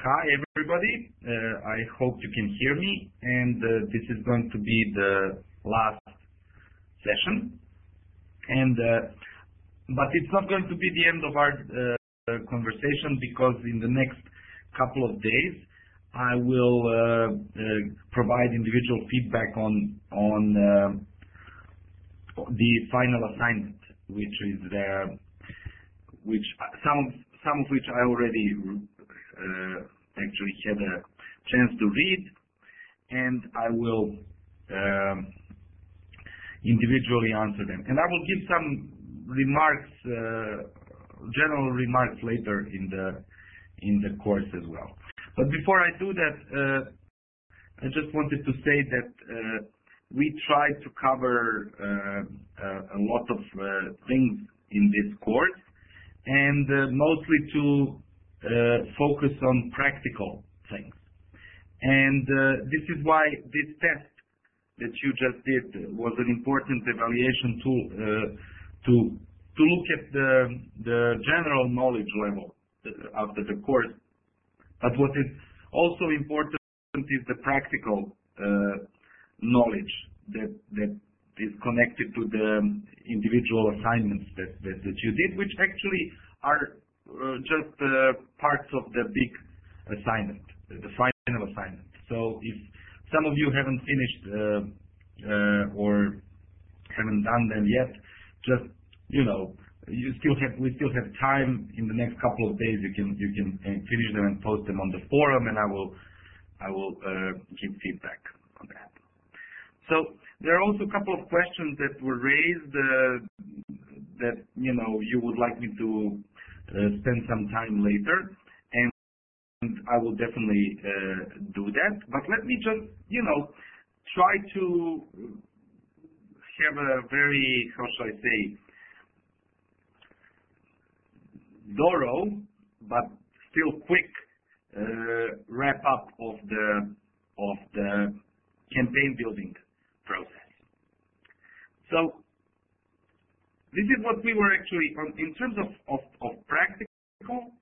Hi, everybody. Uh, I hope you can hear me, and uh, this is going to be the last session. Uh, but it's not going to be the end of our conversation because in the next couple of days, I will provide individual feedback on the final assignment, which some of which I already Uh, actually had a chance to read, and I will uh, individually answer them. And I will give some remarks, uh, general remarks later in the course as well. But before I do that, I just wanted to say that we tried to cover a lot of things in this course, and mostly to focus on practical things. And uh this is why this test that you just did was an important evaluation tool uh to to look at the general knowledge level after the course. But what is also important is the practical knowledge that that is connected to the individual assignments that you did, which actually are Uh, just uh, parts of the big assignment, the final assignment. So if some of you haven't finished uh, or haven't done them yet, just, you know, we still have time. In the next couple of days, you can finish them and post them on the forum, and I will give feedback on that. So there are also a couple of questions that were raised that you know, you would like me to Uh, spend some time later, and I will definitely uh, do that. But let me just you know, try to have a very, how should I say, thorough but still quick uh, wrap-up of the campaign-building process. This is what we were actually, in terms of practical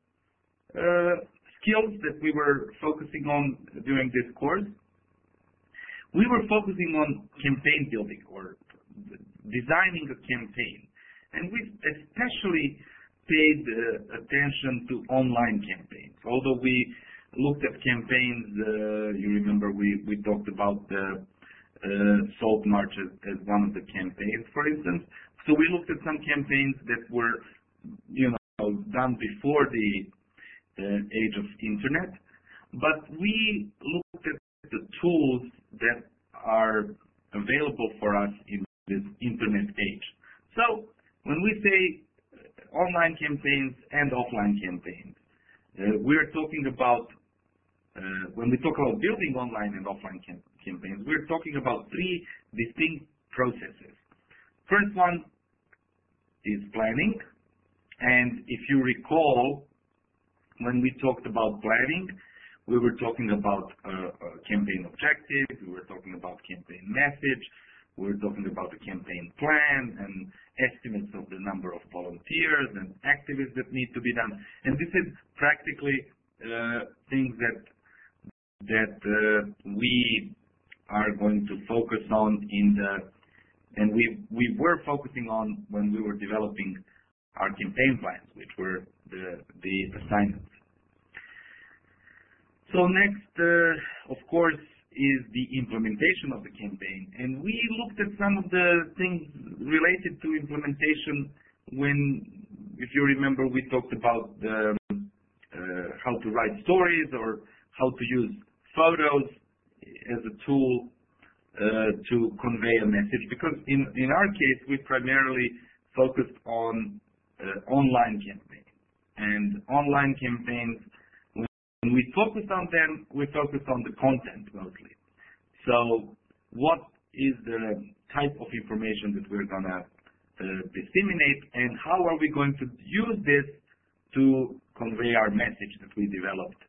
uh, skills that we were focusing on during this course, we were focusing on campaign building or designing a campaign. And we especially paid uh, attention to online campaigns. Although we looked at campaigns, uh, you remember we we talked about the Salt March as one of the campaigns, for instance. So we looked at some campaigns that were you know, done before the age of internet. But we looked at the tools that are available for us in this internet age. So when we say online campaigns and offline campaigns, uh, we're talking about, uh, when we talk about building online and offline campaigns, we're talking about three distinct processes. First one is planning. And if you recall, when we talked about planning, we were talking about uh, uh, campaign objectives, we were talking about campaign message, we were talking about the campaign plan and estimates of the number of volunteers and activists that need to be done. And this is practically uh, things that that we are going to focus on, and we were focusing on when we were developing our campaign plans, which were the assignments. So next, uh, of course, is the implementation of the campaign. And we looked at some of the things related to implementation when, if you remember, we talked about uh, how to write stories or how to use photos as a tool to convey a message. Because in our case, we primarily focused on uh, online campaigns. And online campaigns, when we focused on them, we focused on the content mostly. So what is the type of information that we're going to uh, disseminate, and how are we going to use this to convey our message that we developed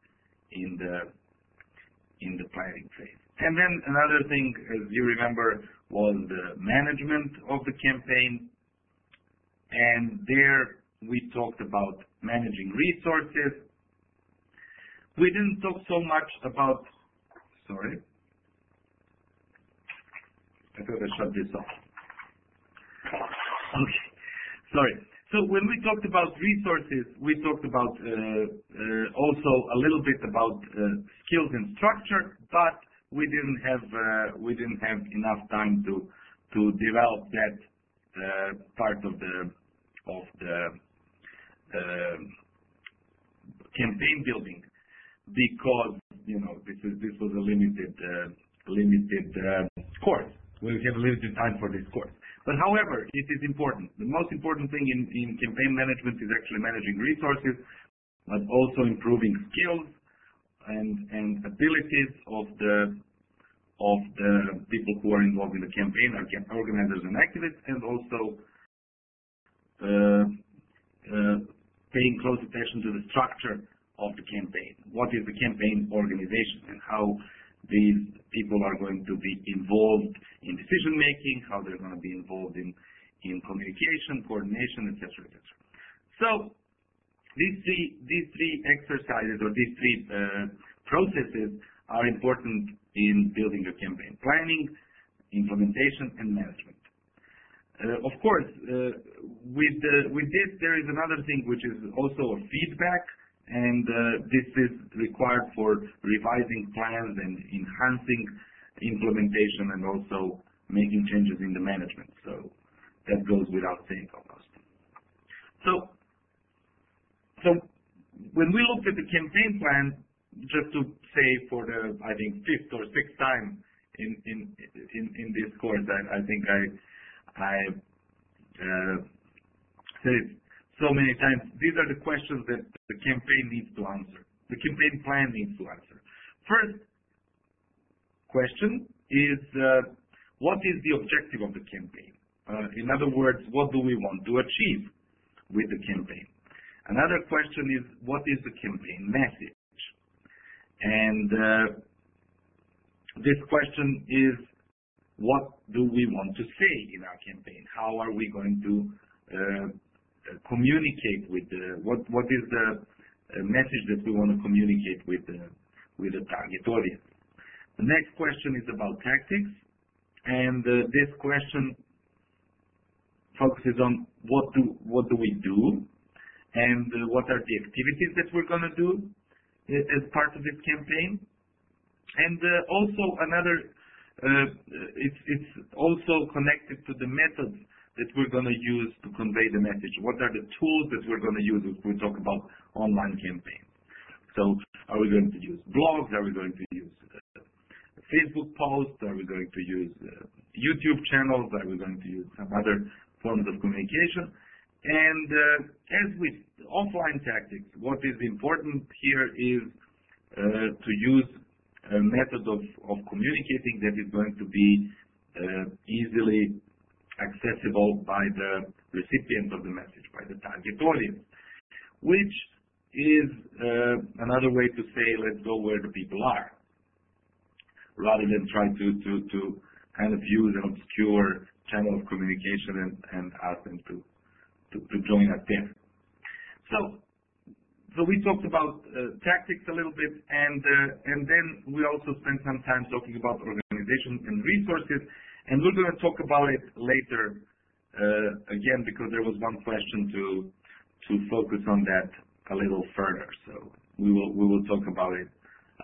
in the in the planning phase? And then another thing, as you remember, was the management of the campaign. And there we talked about managing resources. We didn't talk so much about. Sorry. I thought I shut this off. Okay. Sorry. So when we talked about resources, we talked about uh, uh, also a little bit about uh, skills and structure, but Uh, we didn't have enough time to develop that uh, part of the campaign building because this was a limited uh, course. We have limited time for this course. But however, it is important. The most important thing in campaign management is actually managing resources, but also improving skills and abilities of the people who are involved in the campaign, organizers and activists, and also uh, uh, paying close attention to the structure of the campaign. What is the campaign organization and how these people are going to be involved in decision-making, how they're going to be involved in communication, coordination, et cetera. These three exercises or these three uh, processes are important in building a campaign: planning, implementation, and management. Uh, of course, uh, with this, there is another thing, which is also a feedback, and this is required for revising plans and enhancing implementation and also making changes in the management. So that goes without saying almost. When we looked at the campaign plan, just to say for the, I think, fifth or sixth time in this course, I think I uh, said it so many times, these are the questions that the campaign needs to answer, the campaign plan needs to answer. First question is, uh, what is the objective of the campaign? Uh, in other words, what do we want to achieve with the campaign? Another question is, what is the campaign message? And uh, this question is, what do we want to say in our campaign? How are we going to uh, communicate? With the, what, what is the uh, message that we want to communicate with the with the target audience? The next question is about tactics, and this question focuses on what do, what do we do and what are the activities that we're going to do uh, as part of this campaign. And uh, also another, uh, it's it's also connected to the methods that we're going to use to convey the message. What are the tools that we're going to use if we talk about online campaigns? So are we going to use blogs? Are we going to use Facebook posts? Are we going to use YouTube channels? Are we going to use some other forms of communication? And uh, as with offline tactics, what is important here is uh, to use a method of communicating that is going to be uh, easily accessible by the recipient of the message, by the target audience. Which is another way to say, let's go where the people are, rather than try to kind of use an obscure channel of communication and ask them to join us there. So so we talked about uh, tactics a little bit, uh, and then we also spent some time talking about organization and resources, and we're going to talk about it later, uh, again, because there was one question to focus on that a little further. So we will talk about it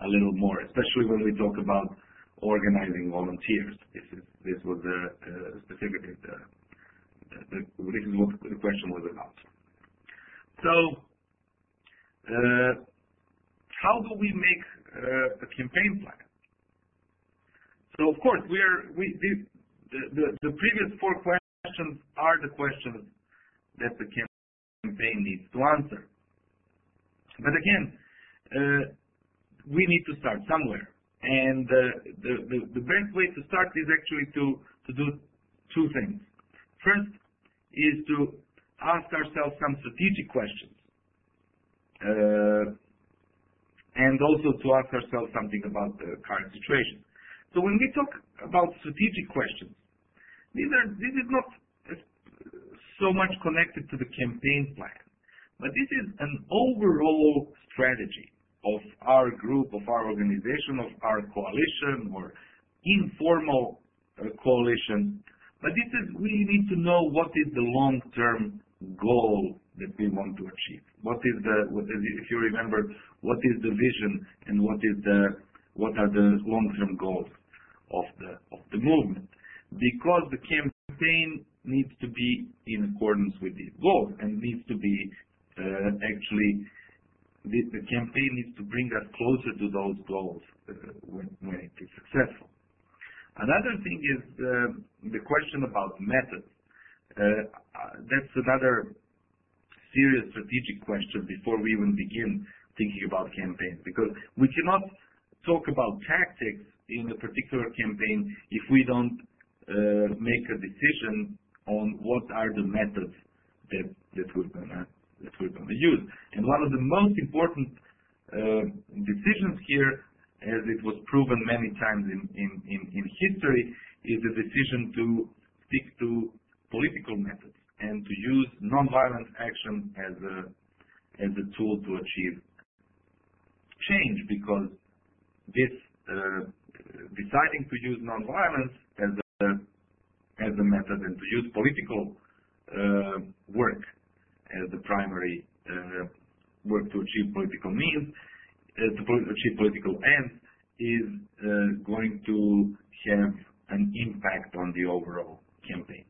a little more, especially when we talk about organizing volunteers. This was specifically what the question was about. So, uh, how do we make uh, a campaign plan? So of course, we are. the previous four questions are the questions that the campaign needs to answer. But again, uh, we need to start somewhere. And uh, the best way to start is actually to, to do two things. First is to ask ourselves some strategic questions, and also to ask ourselves something about the current situation. So when we talk about strategic questions, this is not so much connected to the campaign plan, but this is an overall strategy of our group, of our organization, of our coalition or informal uh, coalition. This is, we need to know what is the long-term goal that we want to achieve. What is the, if you remember, what is the vision and what is the, what are the long-term goals of the, of the movement? Because the campaign needs to be in accordance with these goals and needs to be uh, actually the, the, campaign needs to bring us closer to those goals uh, when, when it is successful. Another thing is uh, the question about methods. Uh, that's another serious strategic question before we even begin thinking about campaigns because we cannot talk about tactics in a particular campaign if we don't uh, make a decision on what are the methods that, that we're gonna use. And one of the most important decisions here, as it was proven many times in, history, is the decision to stick to political methods and to use nonviolent action as a as a tool to achieve change because this uh, deciding to use nonviolence as a as a method and to use political uh, work as the primary uh, work to achieve political means, uh, achieve political ends, is uh, going to have an impact on the overall campaign.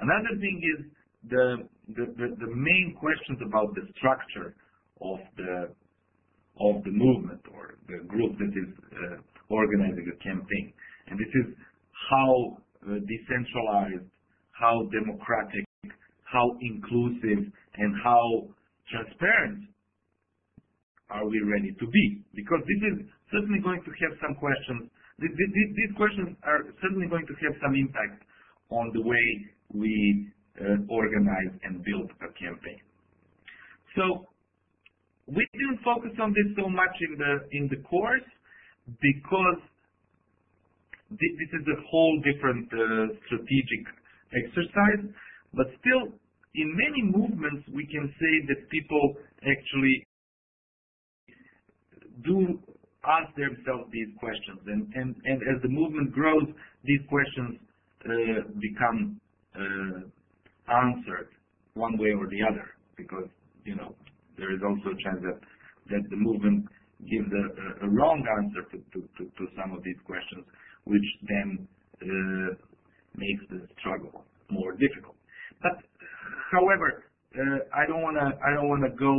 Another thing is the, the, the, the main questions about the structure of the of the movement or the group that is uh, organizing a campaign. And this is how decentralized, how democratic, how inclusive, and how transparent are we ready to be? Because this is certainly going to have some questions. These questions are certainly going to have some impact on the way we uh, organize and build a campaign. So we didn't focus on this so much in the in the course because this is a whole different uh, strategic exercise, but still, in many movements, we can say that people actually do ask themselves these questions. And, and, and as the movement grows, these questions uh, become uh, answered one way or the other, because, you know, there is also a chance that, that the movement gives a, a wrong answer to, to, to, to some of these questions which then uh, makes the struggle more difficult. But however, uh, I don't want to I don't want to go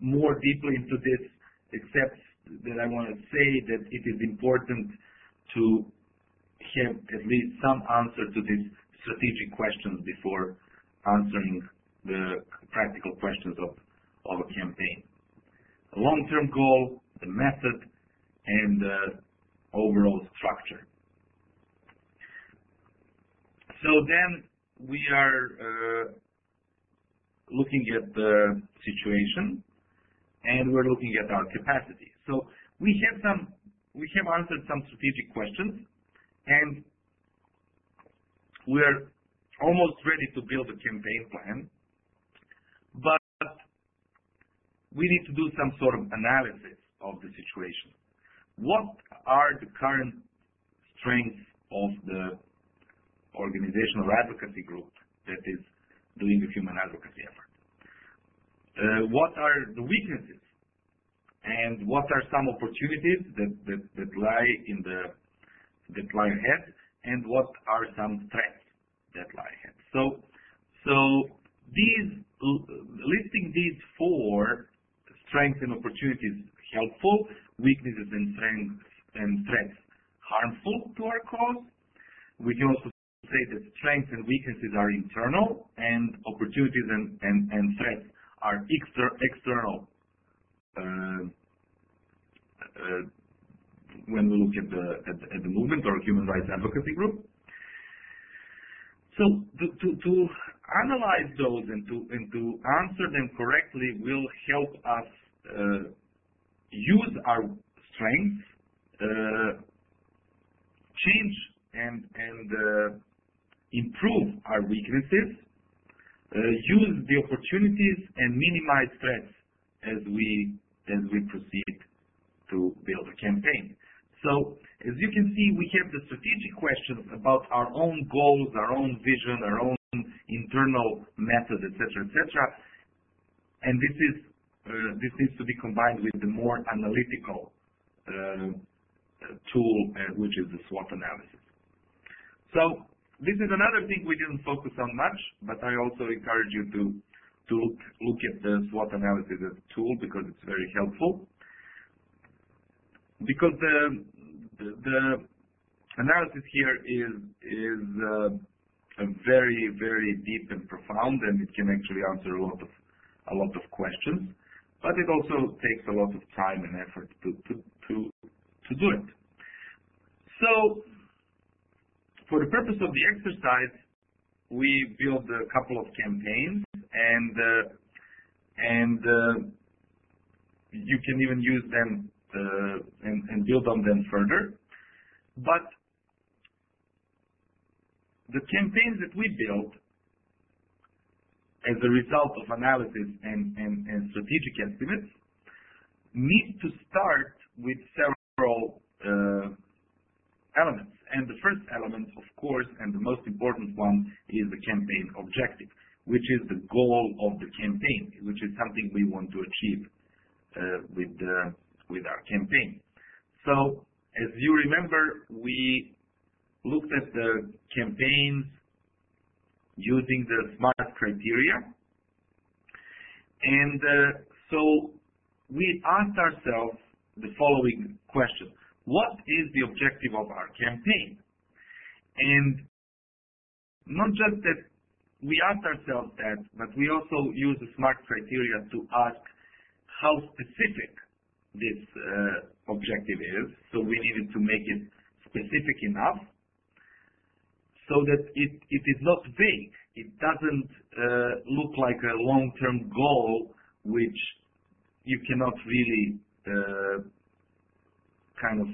more deeply into this, except that I want to say that it is important to have at least some answer to these strategic questions before answering the practical questions of, of a campaign. A long-term goal, the method, and the overall structure. So then we are uh, looking at the situation and we're looking at our capacity. So we have some, we have answered some strategic questions and we're almost ready to build a campaign plan, but we need to do some sort of analysis of the situation what are the current strengths of the organizational advocacy group that is doing the human advocacy effort? Uh, what are the weaknesses? And what are some opportunities that, lie in the that lie ahead? And what are some threats that lie ahead? So, listing these four strengths and opportunities helpful, weaknesses and strengths and threats harmful to our cause. We can also say that strengths and weaknesses are internal and opportunities and threats are exter external uh, when we look at the, movement or human rights advocacy group. So to, analyze those and to, answer them correctly will help us uh, use our strengths, uh, change and, and improve our weaknesses, use the opportunities and minimize threats as we as we proceed to build a campaign. So as you can see, we have the strategic questions about our own goals, our own vision, our own internal method, etc., etc. And this is uh, this needs to be combined with the more analytical uh, tool, uh, which is the SWOT analysis. This is another thing we didn't focus on much, but I also encourage you to to look, at the SWOT analysis as a tool because it's very helpful. Because the analysis here is is uh, very very deep and profound, and it can actually answer a lot of a lot of questions but it also takes a lot of time and effort to do it. So, for the purpose of the exercise, we build a couple of campaigns, and uh, and uh, you can even use them uh, and, and build on them further. But the campaigns that we built as a result of analysis and, and, and strategic estimates, need to start with several uh, elements. And the first element, of course, and the most important one, is the campaign objective, which is the goal of the campaign, which is something we want to achieve uh, with, uh, with our campaign. So, as you remember, we looked at the campaigns using the SMART criteria. And uh, so we asked ourselves the following question. What is the objective of our campaign? And not just that we ask ourselves that, but we also use the SMART criteria to ask how specific this uh, objective is. So we needed to make it specific enough so that it, it is not vague. It doesn't uh, look like a long-term goal which you cannot really uh, kind of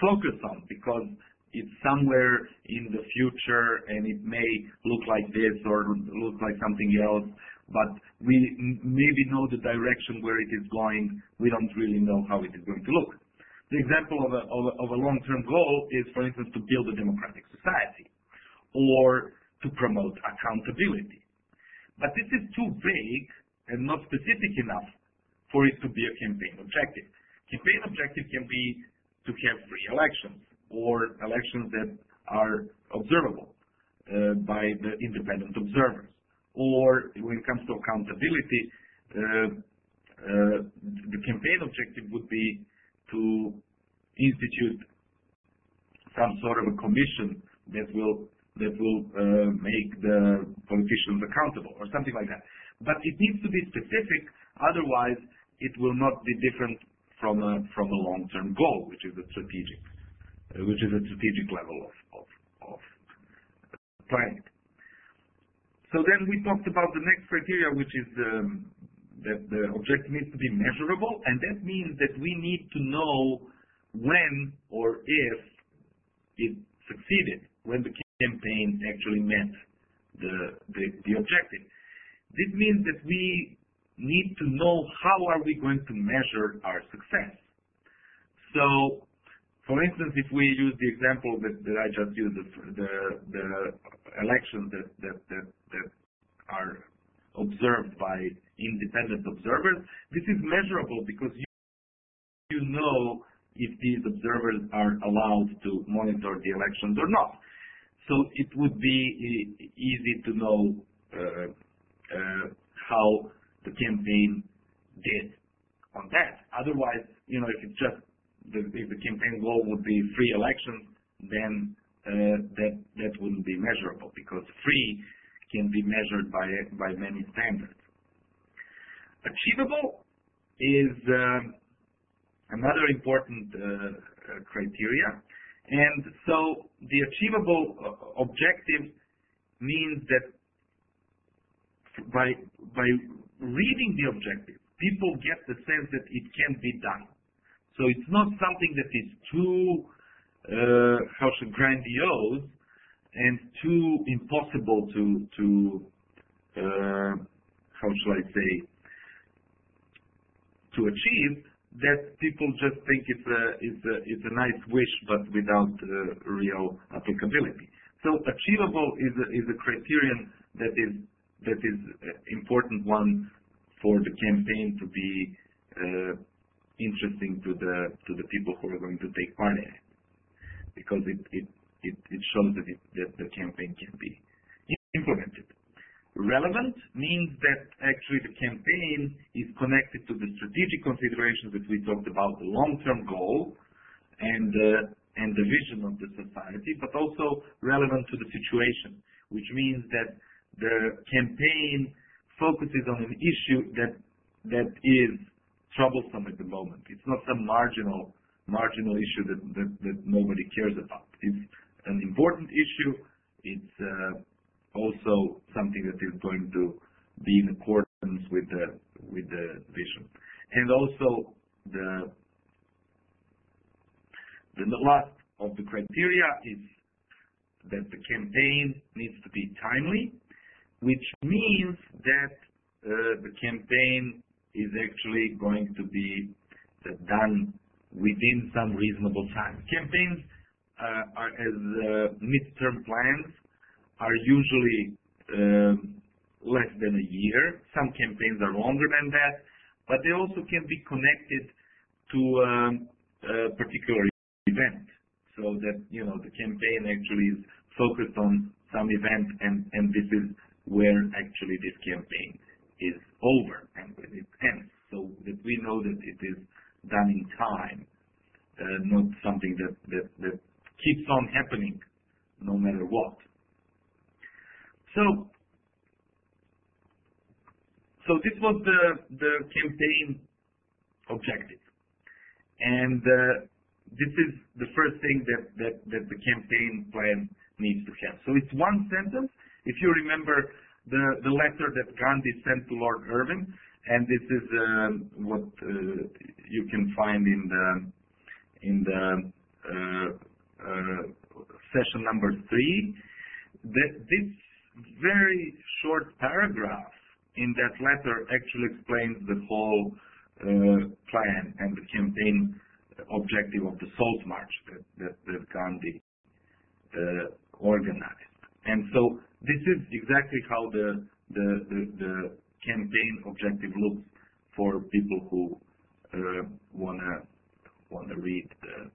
focus on because it's somewhere in the future and it may look like this or look like something else, but we maybe know the direction where it is going. We don't really know how it is going to look. The example of a, of a, of a long-term goal is, for instance, to build a democratic society or to promote accountability. But this is too vague and not specific enough for it to be a campaign objective. The campaign objective can be to have free elections or elections that are observable uh, by the independent observers. Or when it comes to accountability, uh, uh, the campaign objective would be to institute some sort of a commission that will that will uh, make the politicians accountable or something like that. But it needs to be specific, otherwise it will not be different from a from a long-term goal, which is a strategic, which is a strategic level of, planning. So then we talked about the next criteria, which is um, that the objective needs to be measurable, and that means that we need to know when or if it succeeded, when the campaign actually met the objective. This means that we need to know how are we going to measure our success. So, for instance, if we use the example that, that I just used, the, the, the elections that, that, that, that are observed by independent observers, this is measurable because you, you know if these observers are allowed to monitor the elections or not. So It would be easy to know uh, uh, how the campaign did on that. Otherwise, you know, if it's just the the campaign goal would be free elections, then uh, that wouldn't be measurable because free can be measured by by many standards. Achievable is another important criteria. And so the achievable uh, objective means that by, by reading the objective, people get the sense that it can be done. So it's not something that is too, uh, how should grandiose and too impossible to, to uh, how shall I say, to achieve that people just think it's a, it's a, it's a nice wish, but without uh, real applicability. So achievable is a, is a criterion that is, that is important one for the campaign to be uh, interesting to the, to the people who are going to take part in it. Because it, shows that, the campaign can be implemented. Relevant means that actually the campaign is connected to the strategic considerations that we talked about, the long-term goal and, and the vision of the society, but also relevant to the situation, which means that the campaign focuses on an issue that, that is troublesome at the moment. It's not some marginal marginal issue that, that, that nobody cares about. It's an important issue. It's uh, also something that is going to be in accordance with the with the vision. And also the the last of the criteria is that the campaign needs to be timely, which means that uh, the campaign is actually going to be uh, done within some reasonable time. Campaigns uh, are as midterm plans are usually um, less than a year. Some campaigns are longer than that, but they also can be connected to um, a particular event, so that you know the campaign actually is focused on some event, and and this is where actually this campaign is over and when it ends, so that we know that it is done in time, uh, not something that, that that keeps on happening no matter what. So, so this was the, the campaign objective. And uh, this is the first thing that, that, that the campaign plan needs to have. So it's one sentence. If you remember the, letter that Gandhi sent to Lord Irwin, and this is uh, what uh, you can find in the uh, uh session number three. This very short paragraph in that letter actually explains the whole plan and the campaign objective of the Salt March that, Gandhi organized. And so this is exactly how the, campaign objective looks for people who uh, wanna wanna read the,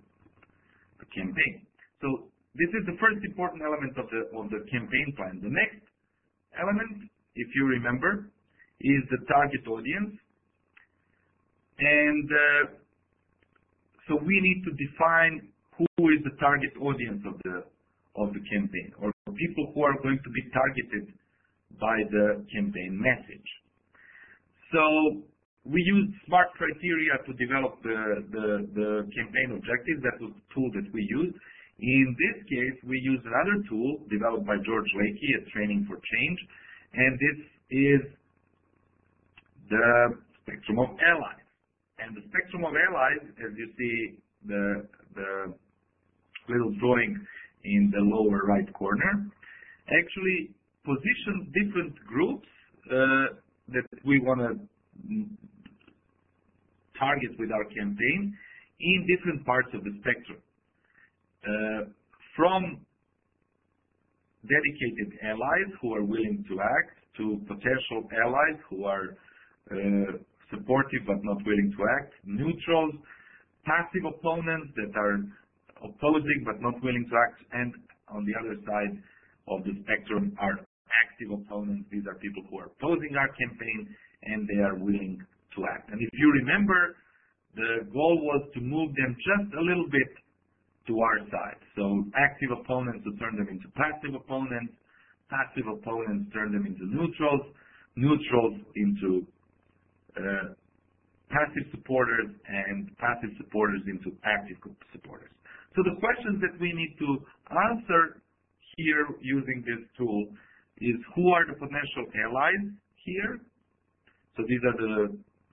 campaign. So this is the first important element of the, of the campaign plan. The next element, if you remember, is the target audience. And uh, so we need to define who is the target audience of the of the campaign, or people who are going to be targeted by the campaign message. So we used SMART criteria to develop the, the, the campaign objectives. That was the tool that we used. In this case, we use another tool developed by George Lakey at Training for Change, and this is the spectrum of allies. And the spectrum of allies, as you see the, the little drawing in the lower right corner, actually positions different groups uh, that we want to target with our campaign in different parts of the spectrum. Uh, from dedicated allies who are willing to act to potential allies who are uh, supportive but not willing to act, neutrals, passive opponents that are opposing but not willing to act, and on the other side of the spectrum are active opponents. These are people who are opposing our campaign and they are willing to act. And if you remember, the goal was to move them just a little bit to our side. So active opponents to turn them into passive opponents, passive opponents turn them into neutrals, neutrals into uh, passive supporters, and passive supporters into active supporters. So the questions that we need to answer here using this tool is who are the potential allies here? So these are the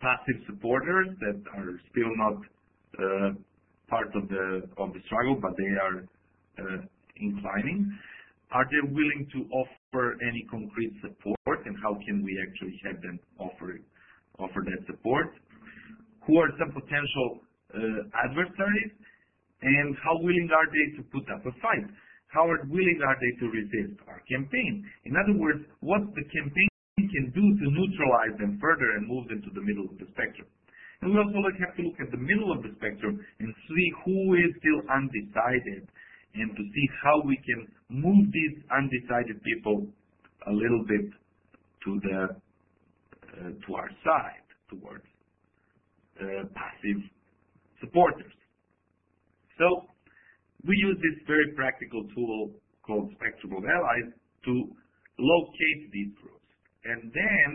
passive supporters that are still not uh, part of the of the struggle, but they are uh, inclining. Are they willing to offer any concrete support, and how can we actually have them offer offer that support? who are some potential uh, adversaries, and how willing are they to put up a fight? How willing are they to resist our campaign? In other words, what the campaign can do to neutralize them further and move them to the middle of the spectrum. And we also have to look at the middle of the spectrum and see who is still undecided and to see how we can move these undecided people a little bit to the uh, to our side towards uh, passive supporters. So we use this very practical tool called Spectrum of Allies to locate these groups. And then,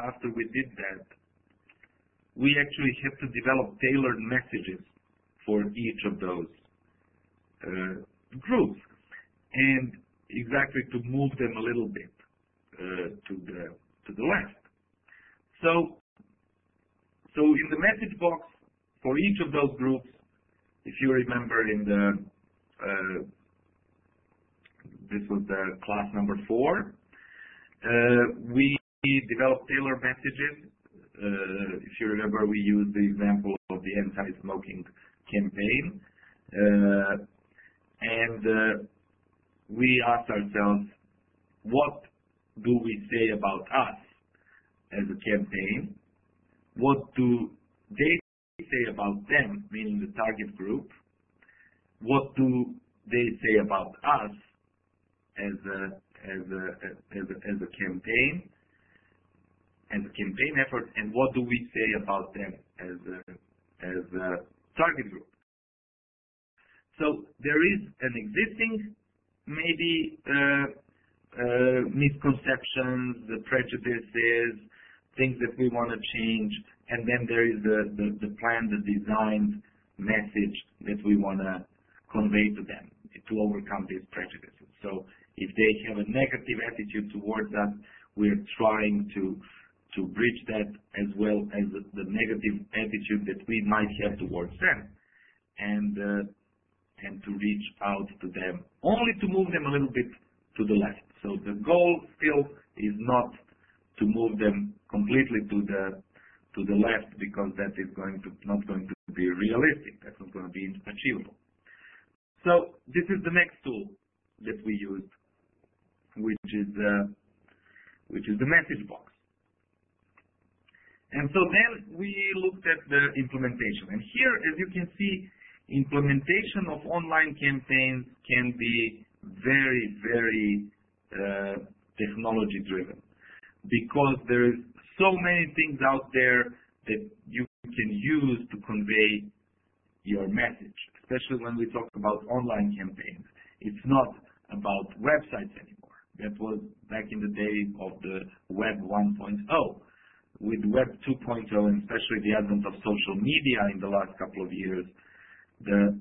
after we did that, we actually had to develop tailored messages for each of those uh, groups, and exactly to move them a little bit uh, to the to the left. So, so in the message box for each of those groups, if you remember in the uh, this was the class number four, uh, we developed tailored messages. Uh, if you remember, we used the example of the anti-smoking campaign. And we asked ourselves, what do we say about us as a campaign? What do they say about them, meaning the target group? What do they say about us as a as a as a, as a campaign, as a campaign effort, and what do we say about them as a as a target group? So there is an existing maybe uh, uh, misconceptions, prejudices, things that we want to change, and then there is the, plan, the designed message that we want to convey to them to overcome these prejudices. So if they have a negative attitude towards us, we're trying to to bridge that as well as the, the negative attitude that we might have towards them. And uh, and to reach out to them, only to move them a little bit to the left. So the goal still is not to move them completely to the to the left because that is going to not going to be realistic. That's not going to be achievable. So this is the next tool that we used, which is uh, which is the message box. And so then we looked at the implementation. And here, as you can see, implementation of online campaigns can be very, very uh, technology driven because there is so many things out there that you can use to convey your message, especially when we talk about online campaigns. It's not about websites anymore. That was back in the day of the Web 1.0. With Web 2.0 and especially the advent of social media in the last couple of years, the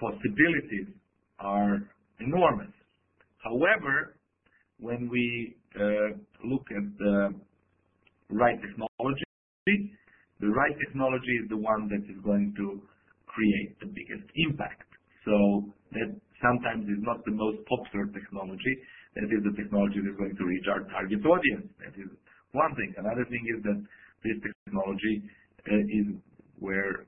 possibilities are enormous. However, when we uh, look at the right technology, the right technology is the one that is going to create the biggest impact. So that sometimes is not the most popular technology. That is the technology that is going to reach our target audience. That is one thing. Another thing is that this technology uh, is where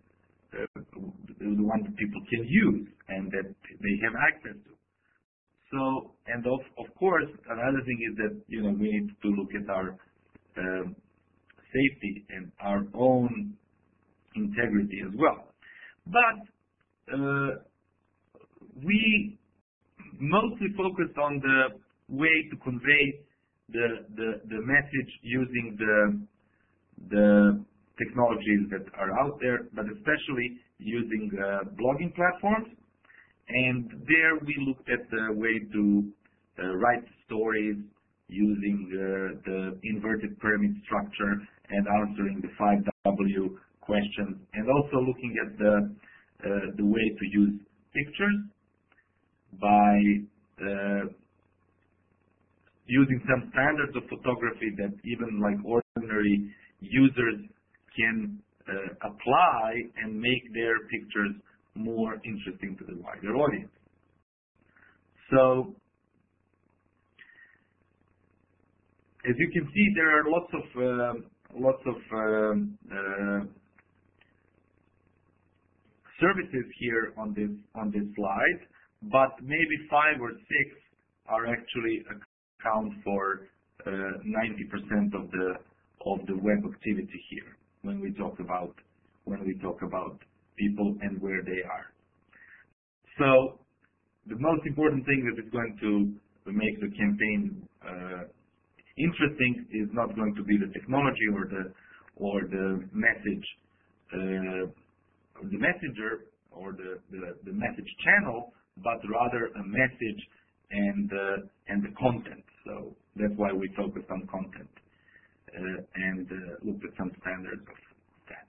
the one that people can use and that they have access to. So, and of, of course, another thing is that, you know, we need to look at our um, safety and our own integrity as well. But uh, we mostly focused on the way to convey the, the, the message using the, the technologies that are out there, but especially using uh, blogging platforms. And there we looked at the way to uh, write stories using uh, the inverted pyramid structure and answering the 5W questions, and also looking at the uh, the way to use pictures by uh, using some standards of photography that even like ordinary users can uh, apply and make their pictures more interesting to the wider audience. So, as you can see, there are lots of uh, lots of um, uh, services here on this on this slide, but maybe five or six are actually account for 90% of the of the web activity here when we talk about when we talk about people and where they are. So the most important thing that is going to make the campaign uh, interesting is not going to be the technology or the or the message uh, the messenger or the, the, the, message channel, but rather a message and uh, and the content. So that's why we focus on content uh, and uh, looked at some standards of that.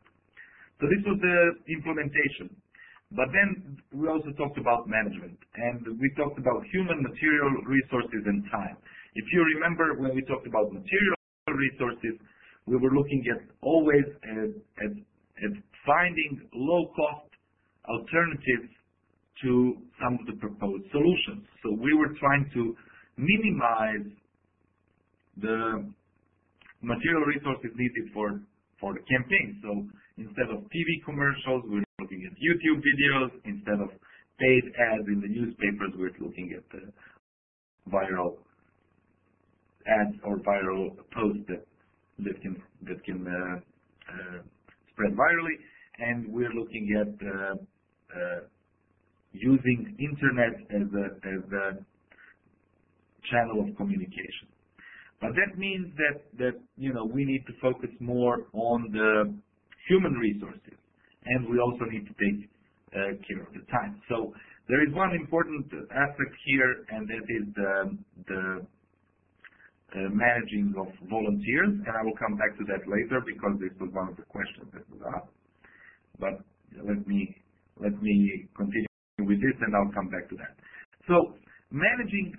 So this was the implementation. But then we also talked about management, and we talked about human, material, resources, and time. If you remember when we talked about material resources, we were looking at always at, finding low-cost alternatives to some of the proposed solutions. So we were trying to minimize the material resources needed for, for the campaign. So instead of TV commercials, we're looking at YouTube videos. Instead of paid ads in the newspapers, we're looking at viral ads or viral posts that that can that can uh, uh, spread virally, and we're looking at uh, using internet as a as a channel of communication. But that means that that you know we need to focus more on the human resources, and we also need to take uh, care of the time. So there is one important aspect here, and that is the, the Uh, managing of volunteers, and I will come back to that later because this was one of the questions that was asked. But let me let me continue with this, and I'll come back to that. So managing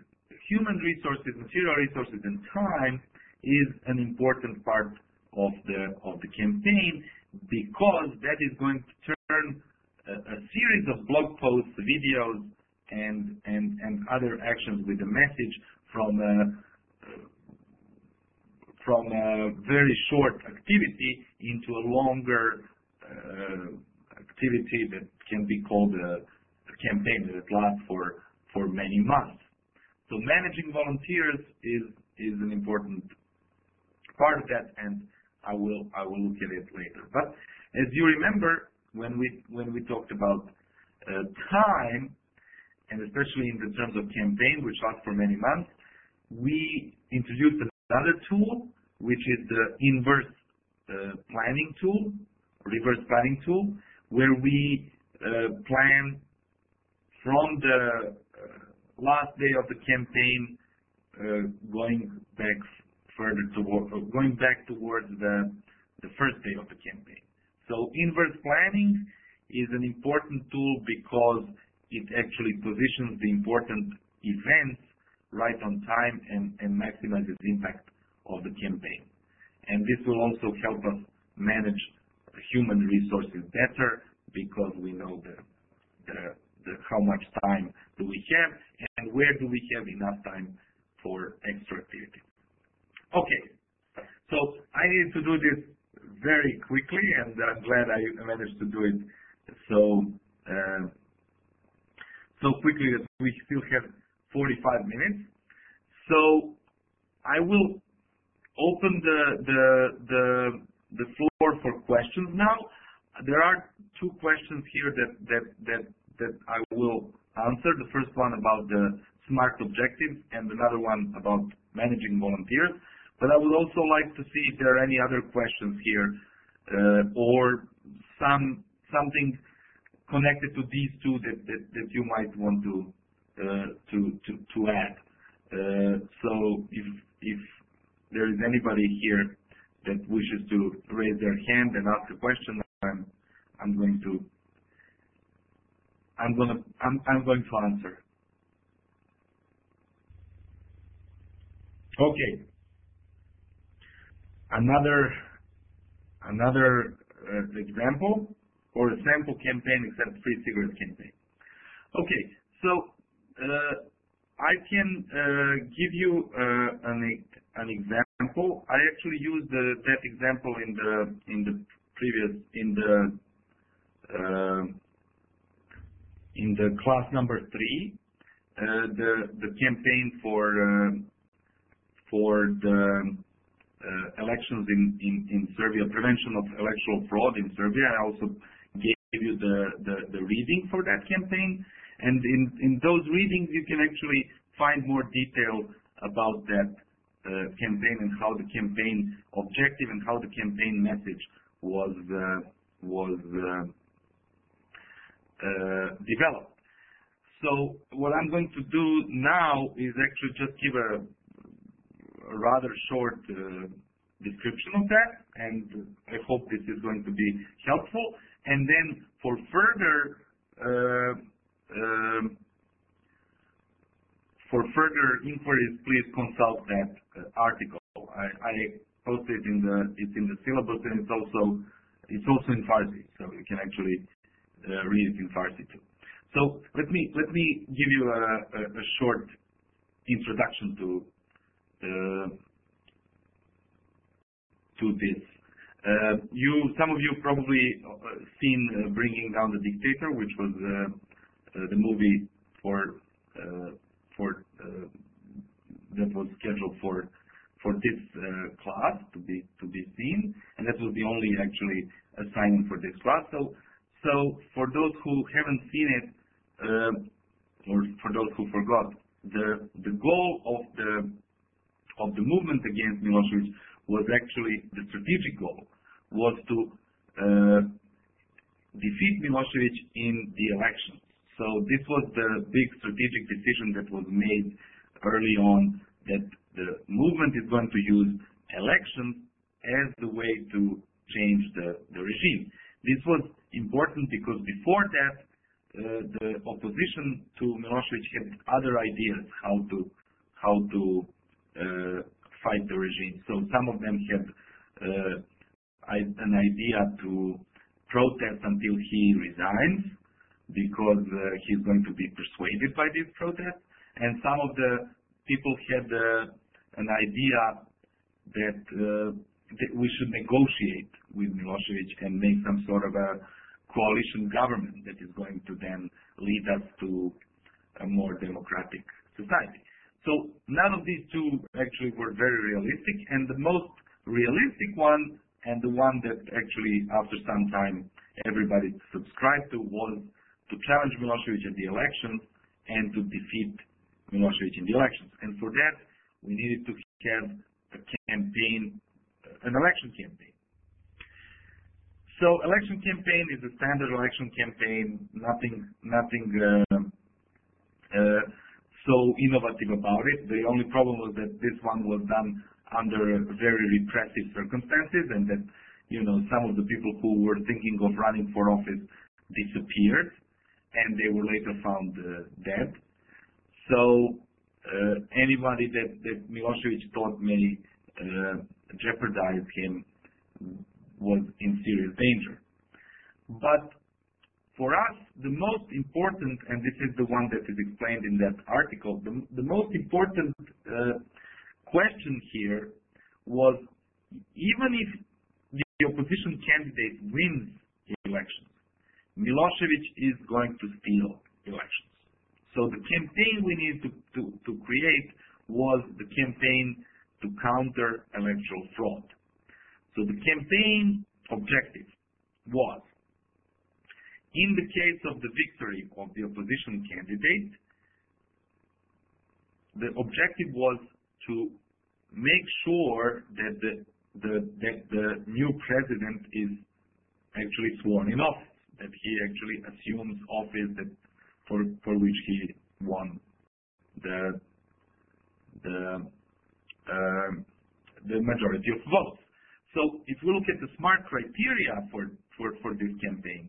human resources, material resources, and time is an important part of the of the campaign because that is going to turn a, a series of blog posts, videos, and and and other actions with a message from from a very short activity into a longer uh, activity that can be called a, campaign that lasts for for many months. So managing volunteers is is an important part of that, and I will I will look at it later. But as you remember, when we when we talked about uh, time, and especially in the terms of campaign, which lasts for many months, we introduced another tool, which is the inverse uh, planning tool, reverse planning tool, where we uh, plan from the uh, last day of the campaign, going back further toward, going back towards the, the first day of the campaign. So inverse planning is an important tool because it actually positions the important events right on time and, and maximizes impact of the campaign. And this will also help us manage human resources better because we know how much time do we have and where do we have enough time for extra activity. Okay, so I need to do this very quickly, and I'm glad I managed to do it so uh, so quickly that we still have 45 minutes. So I will open the the the the floor for questions now. There are two questions here that I will answer. The first one about the SMART objectives and another one about managing volunteers. But I would also like to see if there are any other questions here uh, or some something connected to these two that, you might want to uh, to, to to add. Uh, so if if there is anybody here that wishes to raise their hand and ask a question, I'm I'm going to I'm gonna I'm I'm going to answer. Okay. Another another uh, example or a sample campaign except free cigarette campaign. Okay, so uh, I can uh, give you uh, an an example. I actually used that example in the previous in the uh, class number three, uh, the campaign for uh, the uh, elections in Serbia, prevention of electoral fraud in Serbia. I also gave you the reading for that campaign. And in those readings, you can actually find more detail about that campaign and how the campaign objective and how the campaign message was uh, uh, uh, developed. So what I'm going to do now is actually just give a rather short description of that, and I hope this is going to be helpful. And then for further um, inquiries, please consult that uh, article. I posted it in the syllabus, and it's also it's also in Farsi, so you can actually uh, read it in Farsi too. So let me let me give you a a short introduction to uh, to this. You Some of you probably seen "Bringing Down the Dictator," which was the movie for Uh, scheduled for this uh, class to be seen, and that was the only actually assignment for this class. So for those who haven't seen it, uh, or for those who forgot, the goal of the movement against Milosevic was actually, the strategic goal was to defeat Milosevic in the elections. So this was the big strategic decision that was made early on, that the movement is going to use elections as the way to change the regime. This was important because before that, uh, the opposition to Milosevic had other ideas how to uh, fight the regime. So some of them had uh, an idea to protest until he resigns because uh, he's going to be persuaded by this protest. And some of the people had uh, an idea uh, that we should negotiate with Milosevic and make some sort of a coalition government that is going to then lead us to a more democratic society. So none of these two actually were very realistic, and the most realistic one, and the one that actually, after some time, everybody subscribed to, was to challenge Milosevic at the elections and to defeat Milosevic in the elections. And for that, we needed to have a campaign, an election campaign. So election campaign is a standard election campaign, nothing uh, uh, so innovative about it. The only problem was that this one was done under very repressive circumstances, and that you know, some of the people who were thinking of running for office disappeared, and they were later found dead. So uh, anybody that Milosevic thought may uh, jeopardize him was in serious danger. But for us, the most important, and this is the one that is explained in that article, the most important uh, question here was, even if the opposition candidate wins the elections, Milosevic is going to steal elections. So the campaign we needed to to create was the campaign to counter electoral fraud. So the campaign objective was, in the case of the victory of the opposition candidate, the objective was to make sure that the new president is actually sworn in office, that he actually assumes office that for for which he won the the uh, the majority of votes. So if we look at the SMART criteria for for, for this campaign,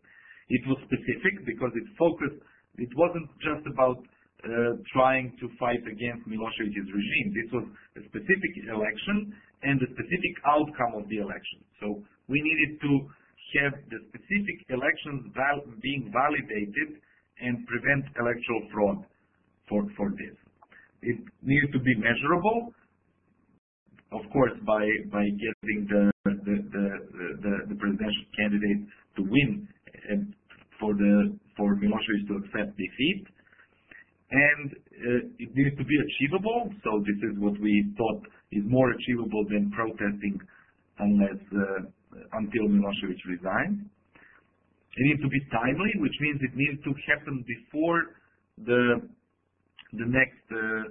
it was specific because it focused, it wasn't just about uh, trying to fight against Milosevic's regime. This was a specific election and the specific outcome of the election. So we needed to have the specific elections being validated and prevent electoral fraud for this. It needs to be measurable, of course, by getting the presidential candidate to win. And for Milosevic to accept defeat. And uh, it needs to be achievable. So this is what we thought is more achievable than protesting unless uh, until Milosevic resigns. It needs to be timely, which means it needs to happen before the the next uh,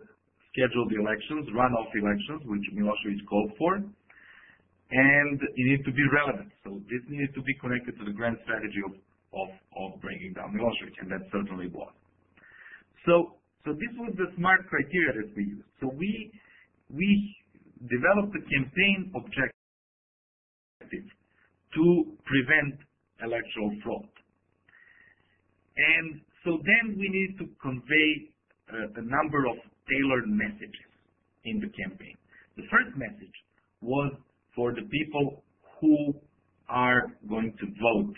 scheduled elections, runoff elections, which Milosevic called for, and it needs to be relevant. So this needs to be connected to the grand strategy of of, of bringing down Milosevic, and that certainly was. So so this was the smart criteria that we used. So we we developed the campaign objective to prevent electoral fraud. And so then we need to convey uh, a number of tailored messages in the campaign. The first message was for the people who are going to vote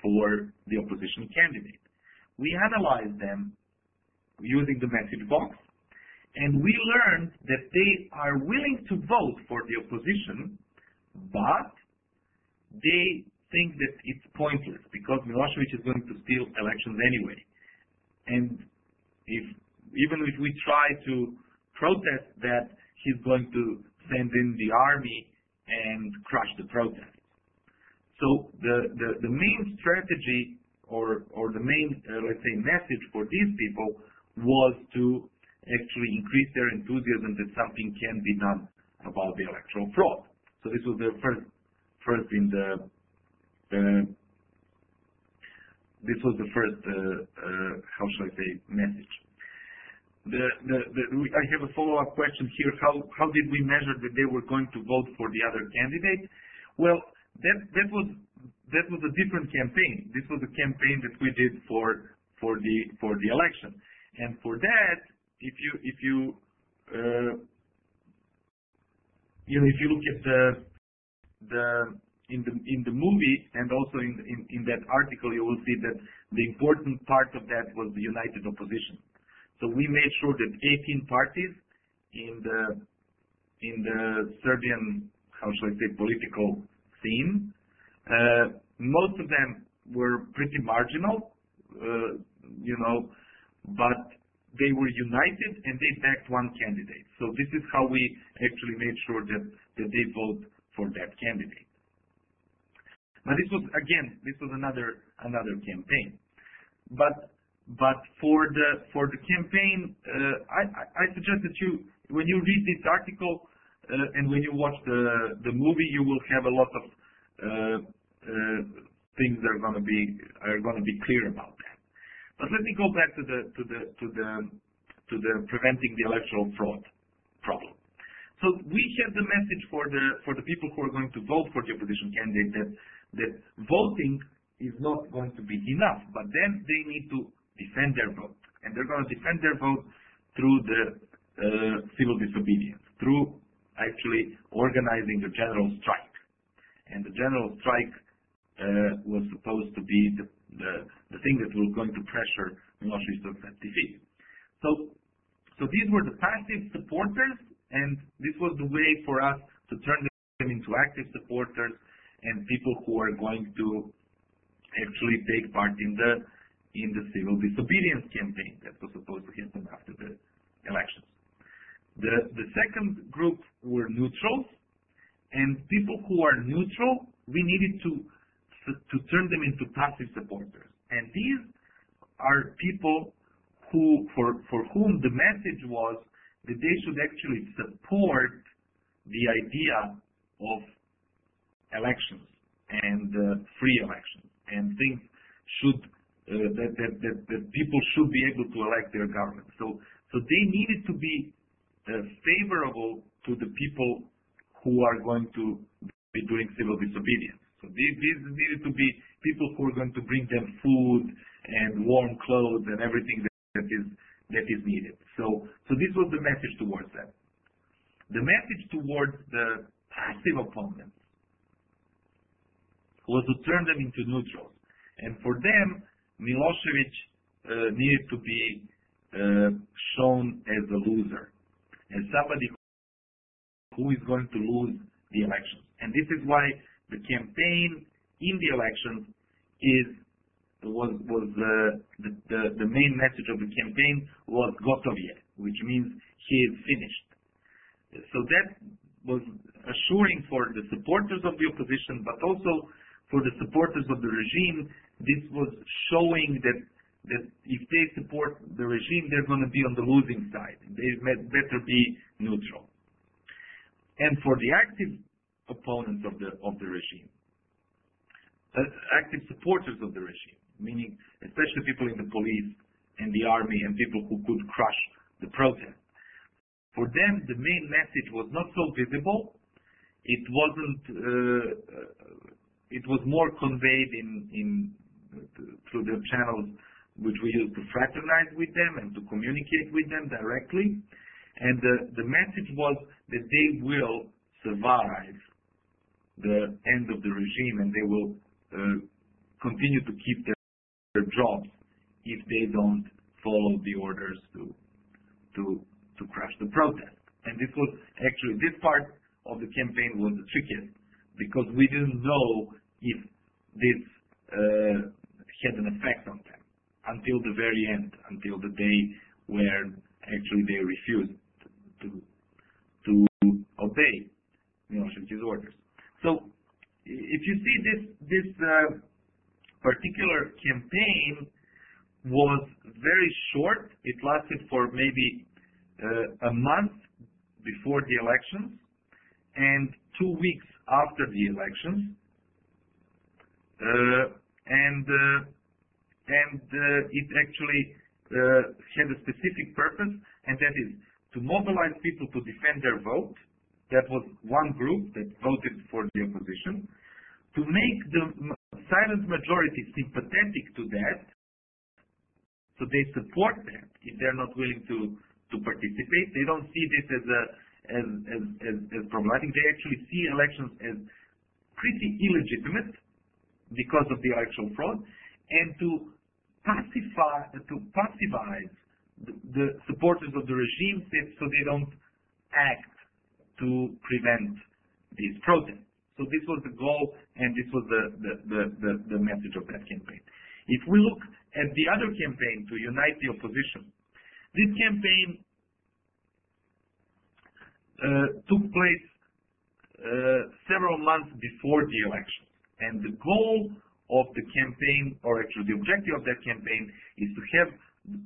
for the opposition candidate. We analyzed them using the message box, and we learned that they are willing to vote for the opposition, but they think that it's pointless because Milosevic is going to steal elections anyway. And if even if we try to protest that, he's going to send in the army and crush the protest. So the, the, the main strategy or, or the main, uh, let's say, message for these people was to actually increase their enthusiasm that something can be done about the electoral fraud. So this was the first first in the this was the first uh, uh, how shall I say message. I have a follow-up question here. How how did we measure that they were going to vote for the other candidate? Well, that was that was a different campaign. This was a campaign that we did for for the for the election, and for that, if you if you uh, you know if you look at the in the movie and also in that article you will see that the important part of that was the united opposition. So we made sure that 18 parties in the in the Serbian how shall I say political scene, uh, most of them were pretty marginal, uh, you know, but they were united and they backed one candidate. So this is how we actually made sure that, that they vote for that candidate. But this was again, this was another another campaign. But but for the for the campaign, uh, I, I suggest that you when you read this article uh, and when you watch the the movie, you will have a lot of uh, uh things that are going to be are going to be clear about that. But let me go back to the to the to the to the preventing the electoral fraud problem. So we have the message for the for the people who are going to vote for the opposition candidate that that voting is not going to be enough, but then they need to defend their vote, and they're going to defend their vote through the uh, civil disobedience, through actually organizing a general strike, and the general strike uh, was supposed to be the, the the thing that was going to pressure Milosevic to accept defeat. So so these were the passive supporters and this was the way for us to turn them into active supporters and people who are going to actually take part in the in the civil disobedience campaign that was supposed to happen after the elections. The the second group were neutrals, and people who are neutral, we needed to to turn them into passive supporters. And these are people who for for whom the message was that they should actually support the idea of elections and uh, free elections and things should uh, that, that, that, that people should be able to elect their government. So so they needed to be uh, favorable to the people who are going to be doing civil disobedience. So these, these needed to be people who are going to bring them food and warm clothes and everything that, that is that is needed. So, so this was the message towards them. The message towards the passive opponents was to turn them into neutrals. And for them, Milosevic uh, needed to be uh, shown as a loser, as somebody who is going to lose the elections. And this is why the campaign in the elections is the, the the main message of the campaign was Gotovje, which means he is finished. So that was assuring for the supporters of the opposition, but also for the supporters of the regime. This was showing that that if they support the regime, they're going to be on the losing side. They better be neutral. And for the active opponents of the of the regime, uh, active supporters of the regime, meaning especially people in the police and the army and people who could crush the protest. For them, the main message was not so visible. It wasn't. Uh, it was more conveyed in, in through the channels which we use to fraternize with them and to communicate with them directly. And the, the message was that they will survive the end of the regime and they will uh, continue to keep their their jobs if they don't follow the orders to to to crush the protest. And this was actually this part of the campaign was the trickiest because we didn't know if this uh, had an effect on them until the very end, until the day where actually they refused to to obey Milosevic's orders. So if you see this this uh, particular campaign was very short. It lasted for maybe uh, a month before the elections and two weeks after the elections. Uh, and uh, and uh, it actually uh, had a specific purpose, and that is to mobilize people to defend their vote. That was one group that voted for the opposition. To make the silent majority sympathetic to that, so they support that if they're not willing to, to participate. They don't see this as a as, as, as, as problematic. They actually see elections as pretty illegitimate because of the electoral fraud, and to pacify to pacifize the, the supporters of the regime so they don't act to prevent these protests. So this was the goal, and this was the, the, the, the, message of that campaign. If we look at the other campaign to unite the opposition, this campaign uh, took place uh, several months before the election. And the goal of the campaign, or actually the objective of that campaign, is to have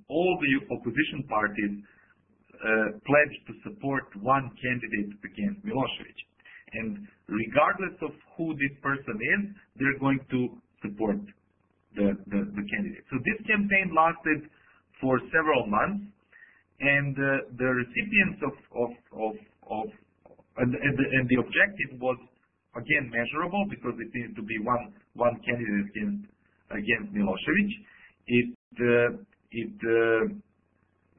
all the opposition parties uh, pledge to support one candidate against Milosevic. And regardless of who this person is, they're going to support the, the, the candidate. So this campaign lasted for several months, and uh, the recipients of, of, of, of and, and, the, and the objective was again measurable because it needed to be one one candidate against against Milosevic. It uh, it uh,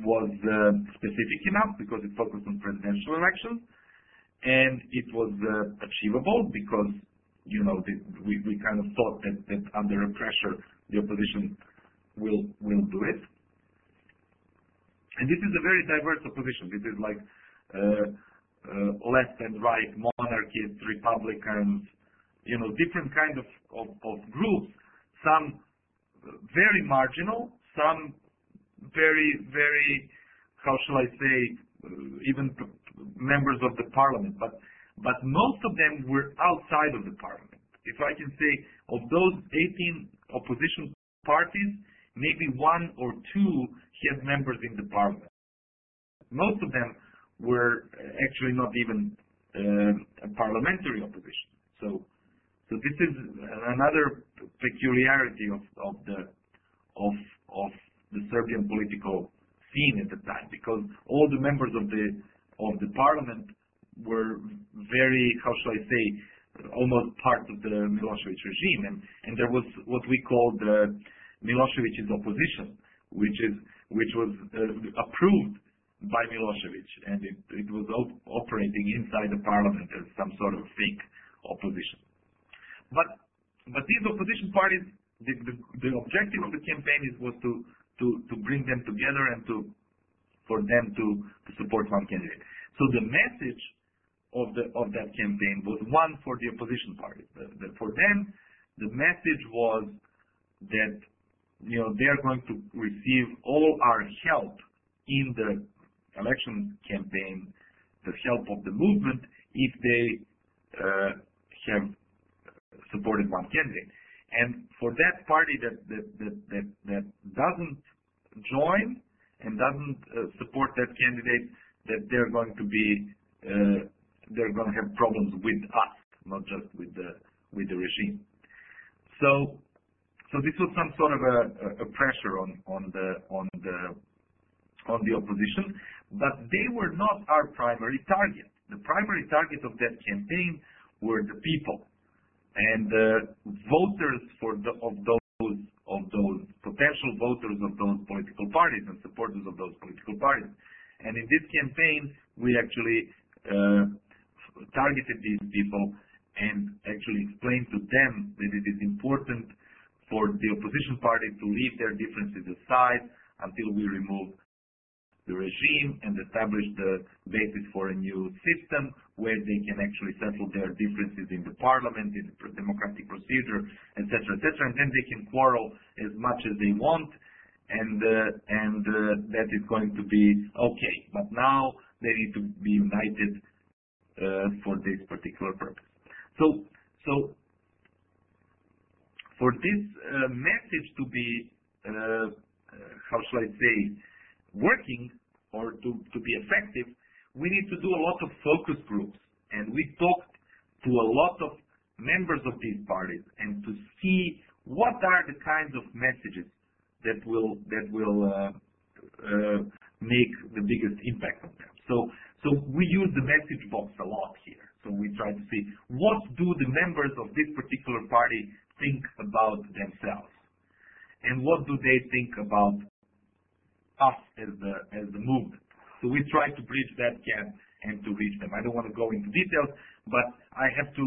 was uh, specific enough because it focused on presidential elections, and it was uh, achievable because you know we kind of thought that under pressure the opposition will will do it. And this is a very diverse opposition. This is like uh, uh, left and right, monarchists, republicans, you know, different kind of, groups. Some very marginal, some very, very, how shall I say, even members of the parliament, but but most of them were outside of the parliament. If I can say, of those 18 opposition parties, maybe one or two had members in the parliament. Most of them were actually not even uh, a parliamentary opposition. So, so this is another peculiarity of, of the of of the Serbian political scene at the time, because all the members of the of the parliament were very, how shall I say, almost part of the Milosevic regime. And, and there was what we called uh, Milosevic's opposition, which is which was uh, approved by Milosevic, and it, it was op operating inside the parliament as some sort of fake opposition. But but these opposition parties, the, the, the objective of the campaign is, was to, to, to bring them together and to for them to, support one candidate. So the message of the of that campaign was one for the opposition the, for them, the message was that you know, they are going to receive all our help in the election campaign, the help of the movement, if they uh, have supported one candidate. And for that party that that that that, that doesn't join and doesn't uh, support that candidate, that they're going to be uh, they're going to have problems with us, not just with the with the regime. So so this was some sort of a, a pressure on, on the on the on the opposition, but they were not our primary target. The primary target of that campaign were the people and the voters for the, of those of those potential voters of those political parties and supporters of those political parties. And in this campaign, we actually uh, targeted these people and actually explained to them that it is important for the opposition party to leave their differences aside until we remove the regime and establish the basis for a new system where they can actually settle their differences in the parliament, in the democratic procedure, etc., etc., and then they can quarrel as much as they want, and uh, and uh, that is going to be okay. But now they need to be united uh, for this particular purpose. So so for this uh, message to be, uh, uh, how shall I say, working or to, be effective, we need to do a lot of focus groups. And we talked to a lot of members of these parties and to see what are the kinds of messages that will that will uh, uh, make the biggest impact on them. So so we use the message box a lot here. So we try to see what do the members of this particular party think about themselves? And what do they think about us as the, as the movement? So we try to bridge that gap and to reach them. I don't want to go into details, but I have to,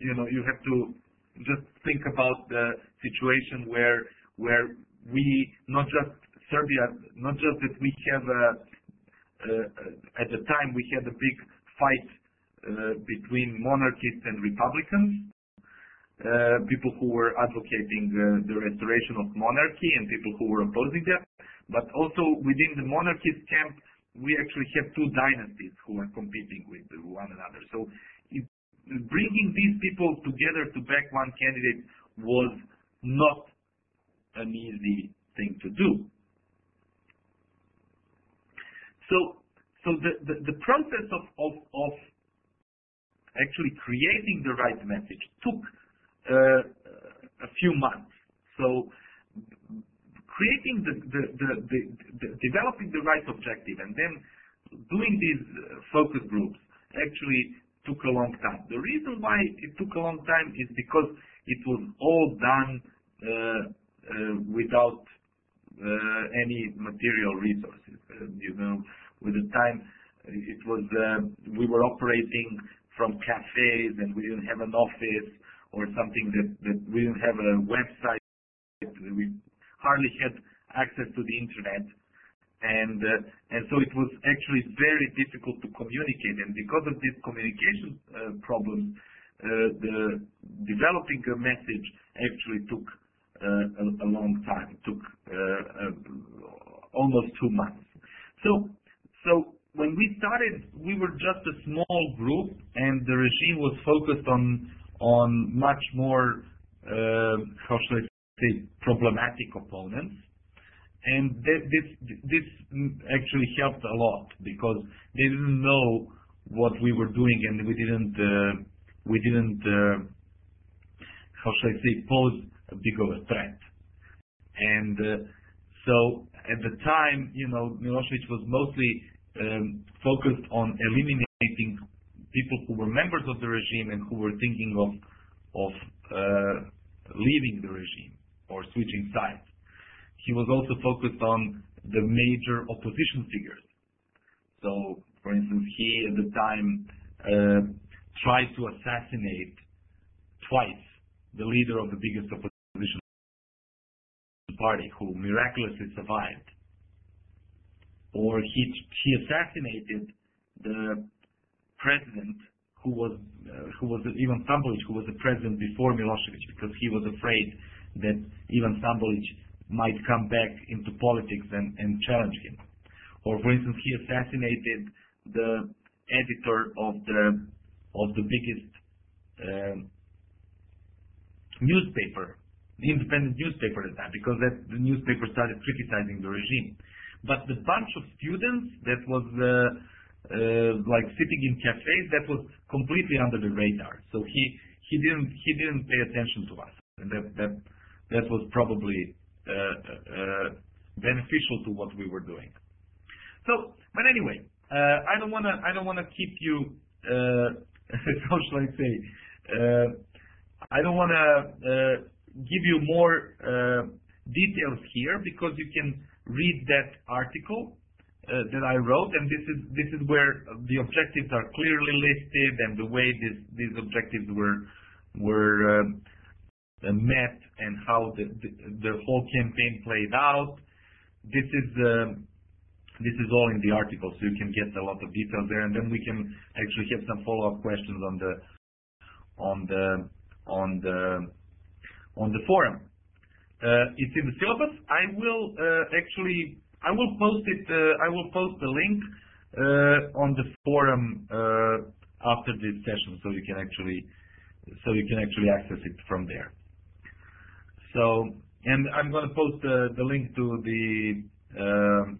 you know, you have to just think about the situation where, where we, not just Serbia, not just that we have a, uh, at the time we had a big fight uh, between monarchists and republicans, uh, people who were advocating uh, the restoration of monarchy and people who were opposing that. But also within the monarchist camp, we actually have two dynasties who are competing with one another. So bringing these people together to back one candidate was not an easy thing to do. So, so the, the, the process of, of, of actually creating the right message took uh, a few months. So creating the, the, the, the, developing the right objective and then doing these uh, focus groups actually took a long time. The reason why it took a long time is because it was all done uh, uh, without uh, any material resources. Uh, you know, with the time it was we were operating from cafes and we didn't have an office or something that, that we didn't have a website. We hardly had access to the internet. And, uh, and so it was actually very difficult to communicate. And because of these communication uh, problems, uh, the developing a message actually took uh, a, a, long time. It took uh, uh, almost two months. So, so when we started, we were just a small group, and the regime was focused on on much more, how should I problematic opponents. And this actually helped a lot because they didn't know what we were doing, and we didn't uh, we didn't uh, how should I say pose a big of a threat. And uh, so at the time, you know, Milosevic was mostly um, focused on eliminating people who were members of the regime and who were thinking of of leaving the regime or switching sides. He was also focused on the major opposition figures. So, for instance, he at the time uh, tried to assassinate twice the leader of the biggest opposition party, who miraculously survived. Or he he assassinated the president who was uh, who was Ivan Stambolic, who was the president before Milosevic, because he was afraid that Ivan Stambolic might come back into politics and, and challenge him. Or for instance, he assassinated the editor of the of the biggest uh, newspaper, the independent newspaper at that because that the newspaper started criticizing the regime. But the bunch of students that was uh, uh, like sitting in cafes, that was completely under the radar. So he he didn't he didn't pay attention to us, and that that that was probably uh, uh, beneficial to what we were doing. So, but anyway, uh, I don't don't wanna keep you. how shall I say? I don't wanna give you more details here because you can read that article that I wrote, and this is this is where the objectives are clearly listed and the way these objectives were were um, met and how the, whole campaign played out. This is um, this is all in the article, so you can get a lot of details there, and then we can actually have some follow-up questions on the on the on the on the forum. Uh, it's in the syllabus. I will uh, actually, I will post it. Uh, I will post the link on the forum after this session, so you can actually, so you can actually access it from there. So, and I'm going to post the the link to the. Um,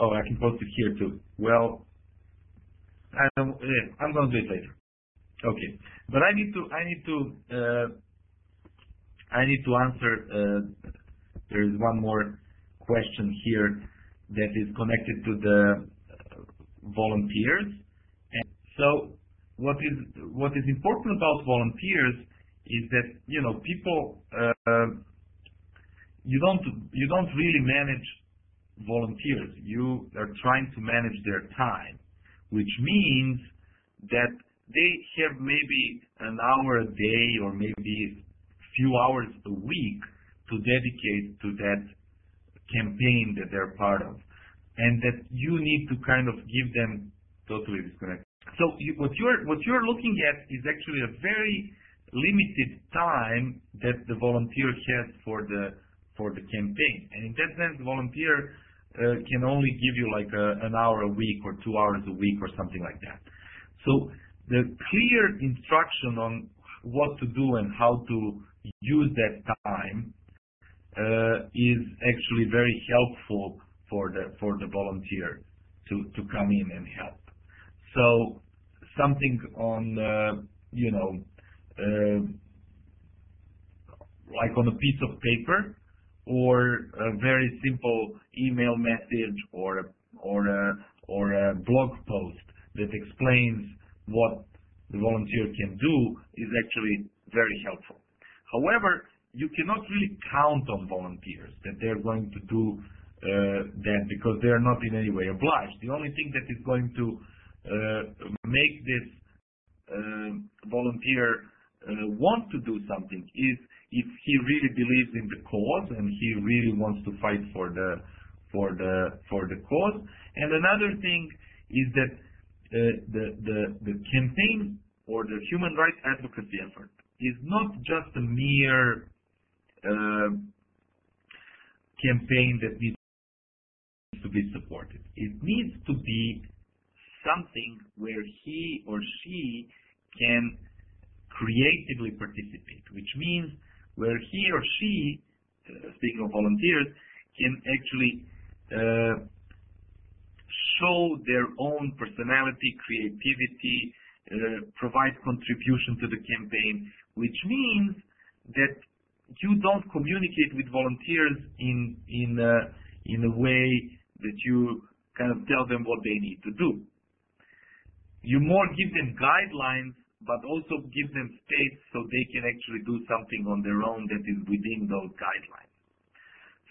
oh, I can post it here too. Well, I'm, yeah, I'm going to do it later. Okay, but I need to I need to I need to answer, uh, there is one more question here that is connected to the uh, volunteers. So what is what is important about volunteers is that you know people uh, you don't you don't really manage volunteers. You are trying to manage their time, which means that they have maybe an hour a day or maybe few hours a week to dedicate to that campaign that they're part of, and that you need to kind of give them totally disconnect. So you, what you're what you're looking at is actually a very limited time that the volunteer has for the for the campaign, and in that sense, the volunteer uh, can only give you like a, an hour a week or two hours a week or something like that. So the clear instruction on what to do and how to use that time uh, is actually very helpful for the for the volunteer to to come in and help. So something on uh, you know like on a piece of paper or a very simple email message or a, or a, or a blog post that explains what the volunteer can do is actually very helpful. However, you cannot really count on volunteers that they're going to do uh, that because they are not in any way obliged. The only thing that is going to uh, make this uh, volunteer uh, want to do something is if he really believes in the cause and he really wants to fight for the for the for the cause. And another thing is that uh, the the the campaign or the human rights advocacy effort is not just a mere uh, campaign that needs to be supported. It needs to be something where he or she can creatively participate, which means where he or she, uh, speaking of volunteers, can actually uh, show their own personality, creativity, uh, provide contribution to the campaign, which means that you don't communicate with volunteers in in a, in a way that you kind of tell them what they need to do. You more give them guidelines, but also give them space so they can actually do something on their own that is within those guidelines.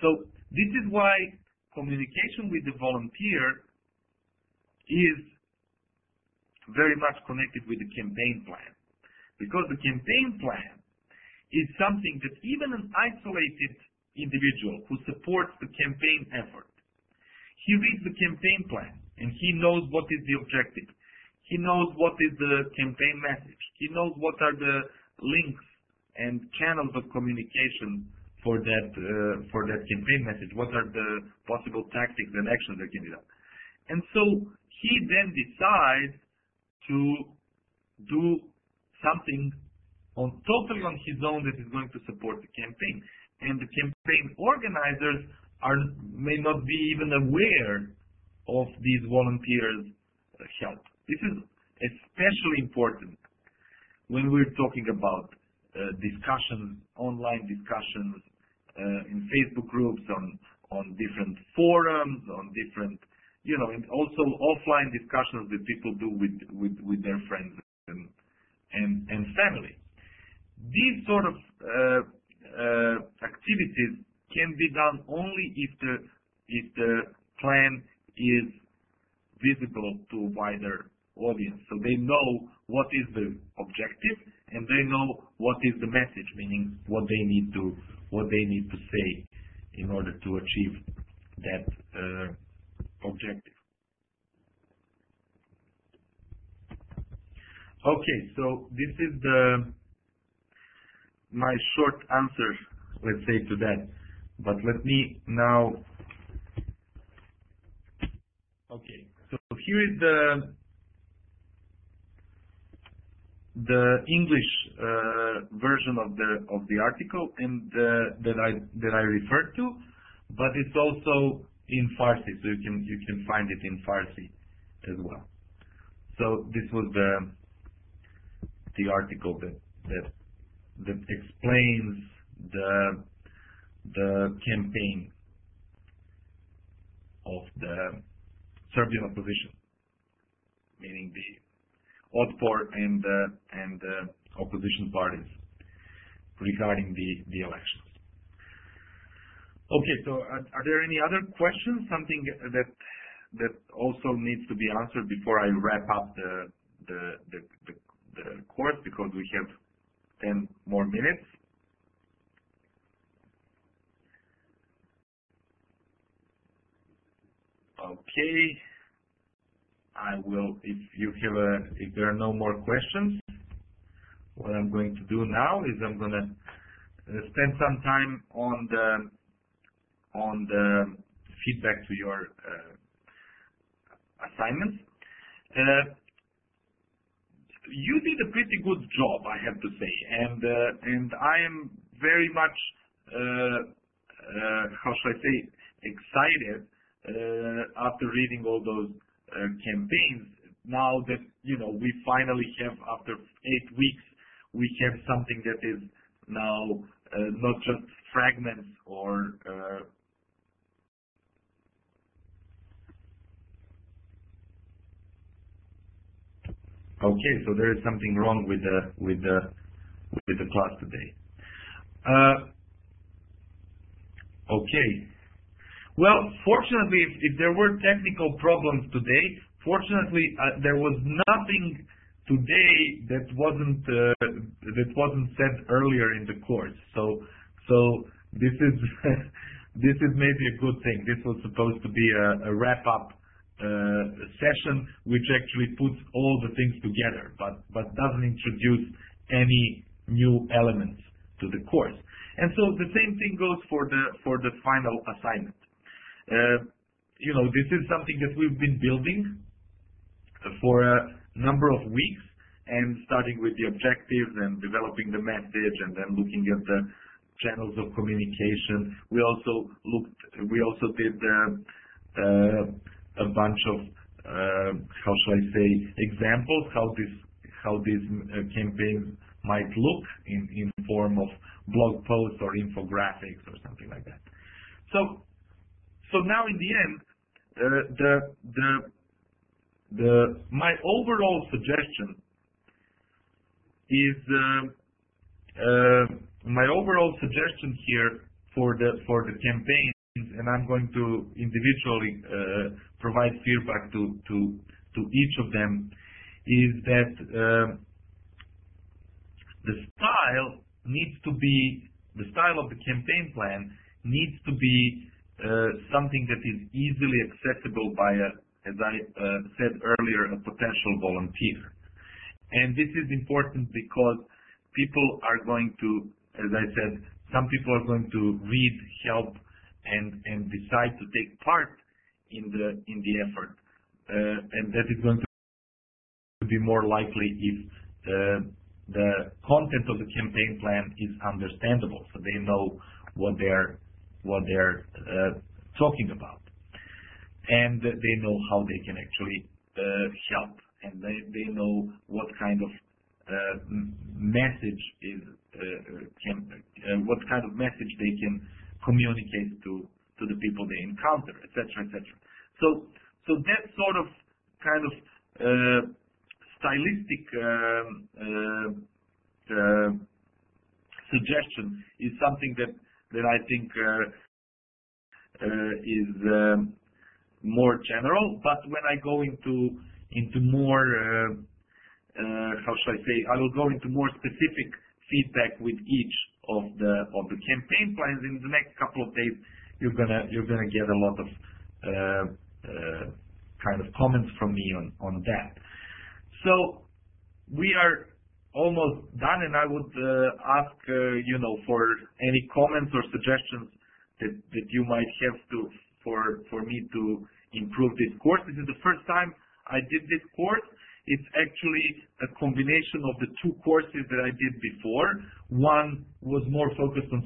So this is why communication with the volunteer is very much connected with the campaign plan. Because the campaign plan is something that even an isolated individual who supports the campaign effort, he reads the campaign plan and he knows what is the objective. He knows what is the campaign message. He knows what are the links and channels of communication for that uh, for that campaign message? What are the possible tactics and actions that can be done? And so he then decides to do something on totally on his own that is going to support the campaign. And the campaign organizers are may not be even aware of these volunteers' help. This is especially important when we're talking about uh, discussions, online discussions uh, in Facebook groups, on on different forums, on different, you know, and also offline discussions that people do with their friends and family. These sort of uh, activities can be done only if the if the plan is visible to a wider audience. So they know what is the objective and they know what is the message, meaning what they need to what they need to say in order to achieve that uh, objective. Okay, so this is the my short answer, let's say, to that. But let me now. Okay, so here is the the English uh, version of the of the article and that I that I referred to, but it's also in Farsi, so you can you can find it in Farsi as well. So this was the the article that explains the the campaign of the Serbian opposition, meaning the Otpor and uh, and uh, opposition parties regarding the elections. Okay, so are, there any other questions? Something that that also needs to be answered before I wrap up the course because we have 10 more minutes. Okay. I will, if you have a, if there are no more questions, what I'm going to do now is I'm going to uh, spend some time on the on the feedback to your uh, assignments. Uh, you did a pretty good job, I have to say, and and I am very much how should I say excited after reading all those campaigns. Now that you know we finally have after eight weeks we have something that is now uh, not just fragments or Okay, so there is something wrong with the with the with the class today. Uh, okay. Well, fortunately, if, if, there were technical problems today, fortunately uh, there was nothing today that wasn't uh, that wasn't said earlier in the course. So so this is this is maybe a good thing. This was supposed to be a, a wrap up uh, session which actually puts all the things together, but, but doesn't introduce any new elements to the course. And so the same thing goes for the for the final assignment. Uh, you know, this is something that we've been building for a number of weeks, and starting with the objectives and developing the message, and then looking at the channels of communication. We also looked. We also did uh, a bunch of, uh, how shall I say, examples how this how these uh, campaigns might look in in form of blog posts or infographics or something like that. So so now in the end, uh, the the the my overall suggestion is uh, uh, my overall suggestion here for the for the campaign and I'm going to individually uh, provide feedback to, to, to each of them, is that uh, the style needs to be, the style of the campaign plan needs to be something that is easily accessible by a, as I uh, said earlier, a potential volunteer. And this is important because people are going to, as I said, some people are going to read, help, and decide to take part in the in the effort, uh, and that is going to be more likely if uh, the content of the campaign plan is understandable, so they know what they're what they're uh, talking about, and they know how they can actually uh, help, and they they know what kind of uh, message is can what kind of message they can communicate to to the people they encounter, etc., etc. So so that sort of kind of uh, stylistic um, uh, uh, suggestion is something that that I think is um, more general. But when I go into into more uh, how should I say, I will go into more specific feedback with each of the of the campaign plans. In the next couple of days, you're gonna get a lot of uh, uh, kind of comments from me on on that. So we are almost done, and I would uh, ask uh, you know for any comments or suggestions that that you might have to for for me to improve this course. This is the first time I did this course. It's actually a combination of the two courses that I did before. One was more focused on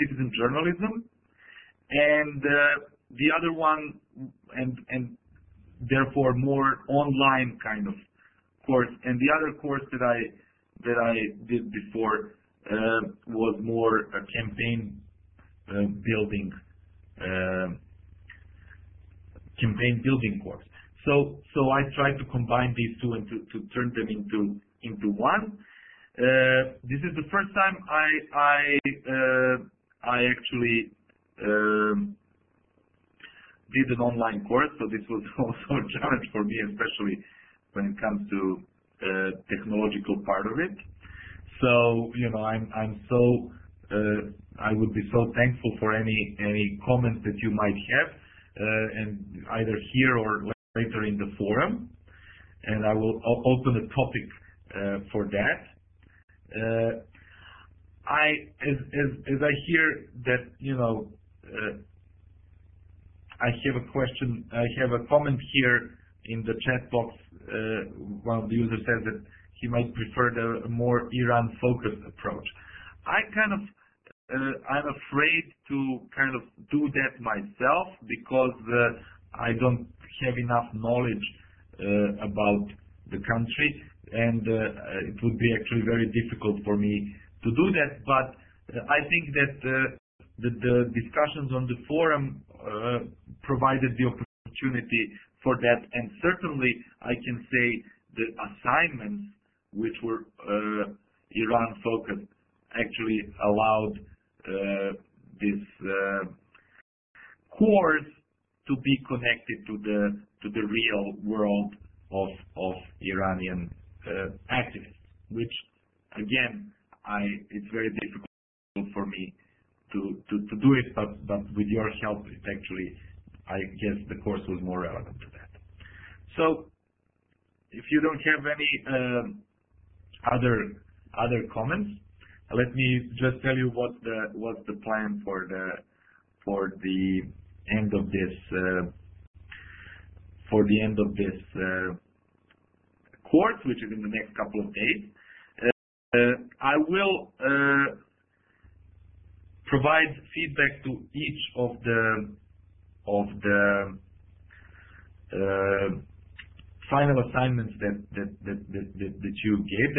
citizen journalism, and uh, the other one, and and therefore more online kind of course. And the other course that I that I did before uh, was more a campaign uh, building uh, campaign building course. So so I try to combine these two and to, turn them into into one. This is the first time I I I actually um, did an online course, so this was also a challenge for me, especially when it comes to technological part of it. So you know I'm I'm so uh, I would be so thankful for any any comments that you might have, uh, and either here or later in the forum, and I will open a topic uh, for that. Uh, I, as, I hear that, you know, uh, I have a question, I have a comment here in the chat box. Uh, one of the users says that he might prefer the more Iran-focused approach. I kind of, uh, I'm afraid to kind of do that myself because uh, I don't have enough knowledge uh, about the country, and uh, it would be actually very difficult for me to do that. But uh, I think that the discussions on the forum provided the opportunity for that, and certainly I can say the assignments which were uh, Iran focused actually allowed uh, this uh, course to be connected to the to the real world of of Iranian uh, activists, which again, I it's very difficult for me to to, to do it, but but with your help, it actually I guess the course was more relevant to that. So, if you don't have any uh, other other comments, let me just tell you what the what's the plan for the for the end of this uh, for the end of this uh, course, which is in the next couple of days. Uh, I will provide feedback to each of the of the final assignments that you gave.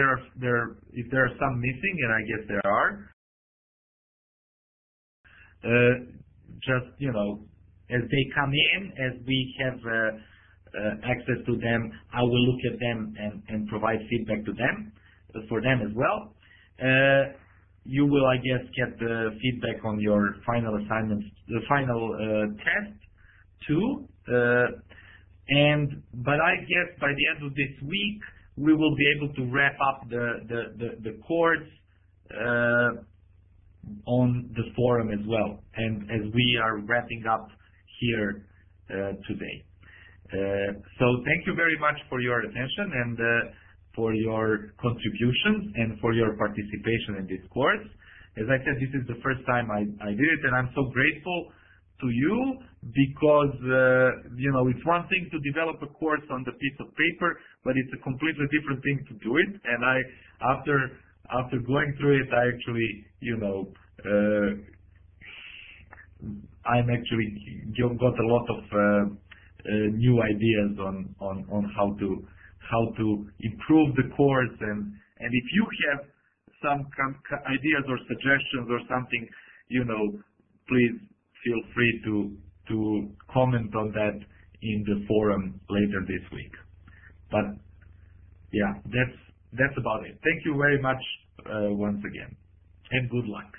If there are some missing, and I guess there are. Uh, just you know as they come in, as we have uh, uh, access to them, I will look at them and provide feedback to them, for them as well. Uh, you will, I guess, get the feedback on your final assignments, the final test too. but I guess by the end of this week, we will be able to wrap up the course on the forum as well. And As we are wrapping up here uh, today. Uh, so thank you very much for your attention and uh, for your contributions and for your participation in this course. As I said, this is the first time I I did it, and I'm so grateful to you because uh, you know, it's one thing to develop a course on the piece of paper, but it's a completely different thing to do it. And I, after after going through it, I actually you know, uh, I'm actually got a lot of new ideas on how to improve the course. And, and if you have some ideas or suggestions or something, you know, please feel free to comment on that in the forum later this week. But yeah, that's that's about it. Thank you very much uh, once again, and good luck.